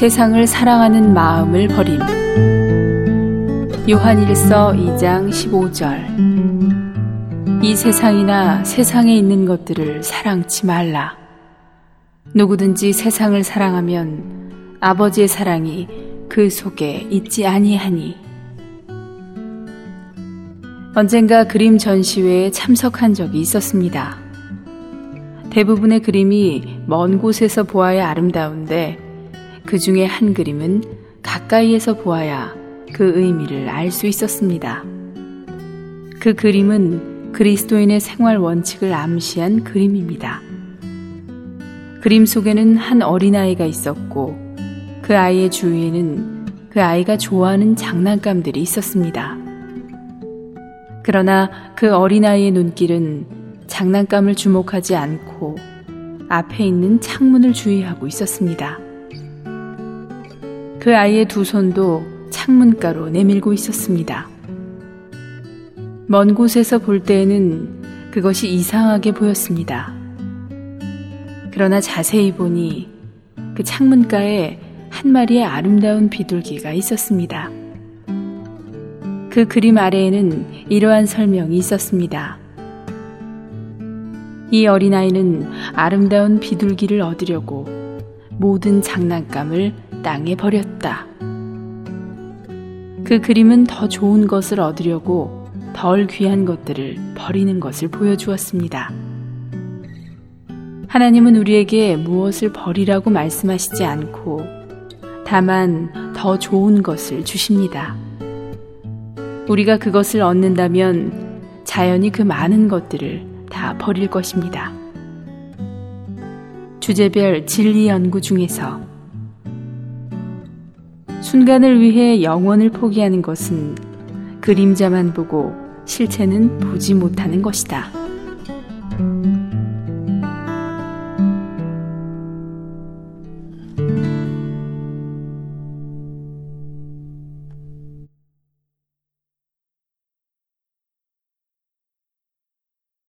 세상을 사랑하는 마음을 버림. 요한일서 2장 15절. 이 세상이나 세상에 있는 것들을 사랑치 말라. 누구든지 세상을 사랑하면 아버지의 사랑이 그 속에 있지 아니하니. 언젠가 그림 전시회에 참석한 적이 있었습니다. 대부분의 그림이 먼 곳에서 보아야 아름다운데 그 중에 한 그림은 가까이에서 보아야 그 의미를 알 수 있었습니다. 그 그림은 그리스도인의 생활 원칙을 암시한 그림입니다. 그림 속에는 한 어린아이가 있었고 그 아이의 주위에는 그 아이가 좋아하는 장난감들이 있었습니다. 그러나 그 어린아이의 눈길은 장난감을 주목하지 않고 앞에 있는 창문을 주의하고 있었습니다. 그 아이의 두 손도 창문가로 내밀고 있었습니다. 먼 곳에서 볼 때에는 그것이 이상하게 보였습니다. 그러나 자세히 보니 그 창문가에 한 마리의 아름다운 비둘기가 있었습니다. 그 그림 아래에는 이러한 설명이 있었습니다. 이 어린아이는 아름다운 비둘기를 얻으려고 모든 장난감을 땅에 버렸다. 그 그림은 더 좋은 것을 얻으려고 덜 귀한 것들을 버리는 것을 보여주었습니다. 하나님은 우리에게 무엇을 버리라고 말씀하시지 않고 다만 더 좋은 것을 주십니다. 우리가 그것을 얻는다면 자연히 그 많은 것들을 다 버릴 것입니다. 주제별 진리 연구 중에서 순간을 위해 영원을 포기하는 것은 그림자만 보고 실체는 보지 못하는 것이다.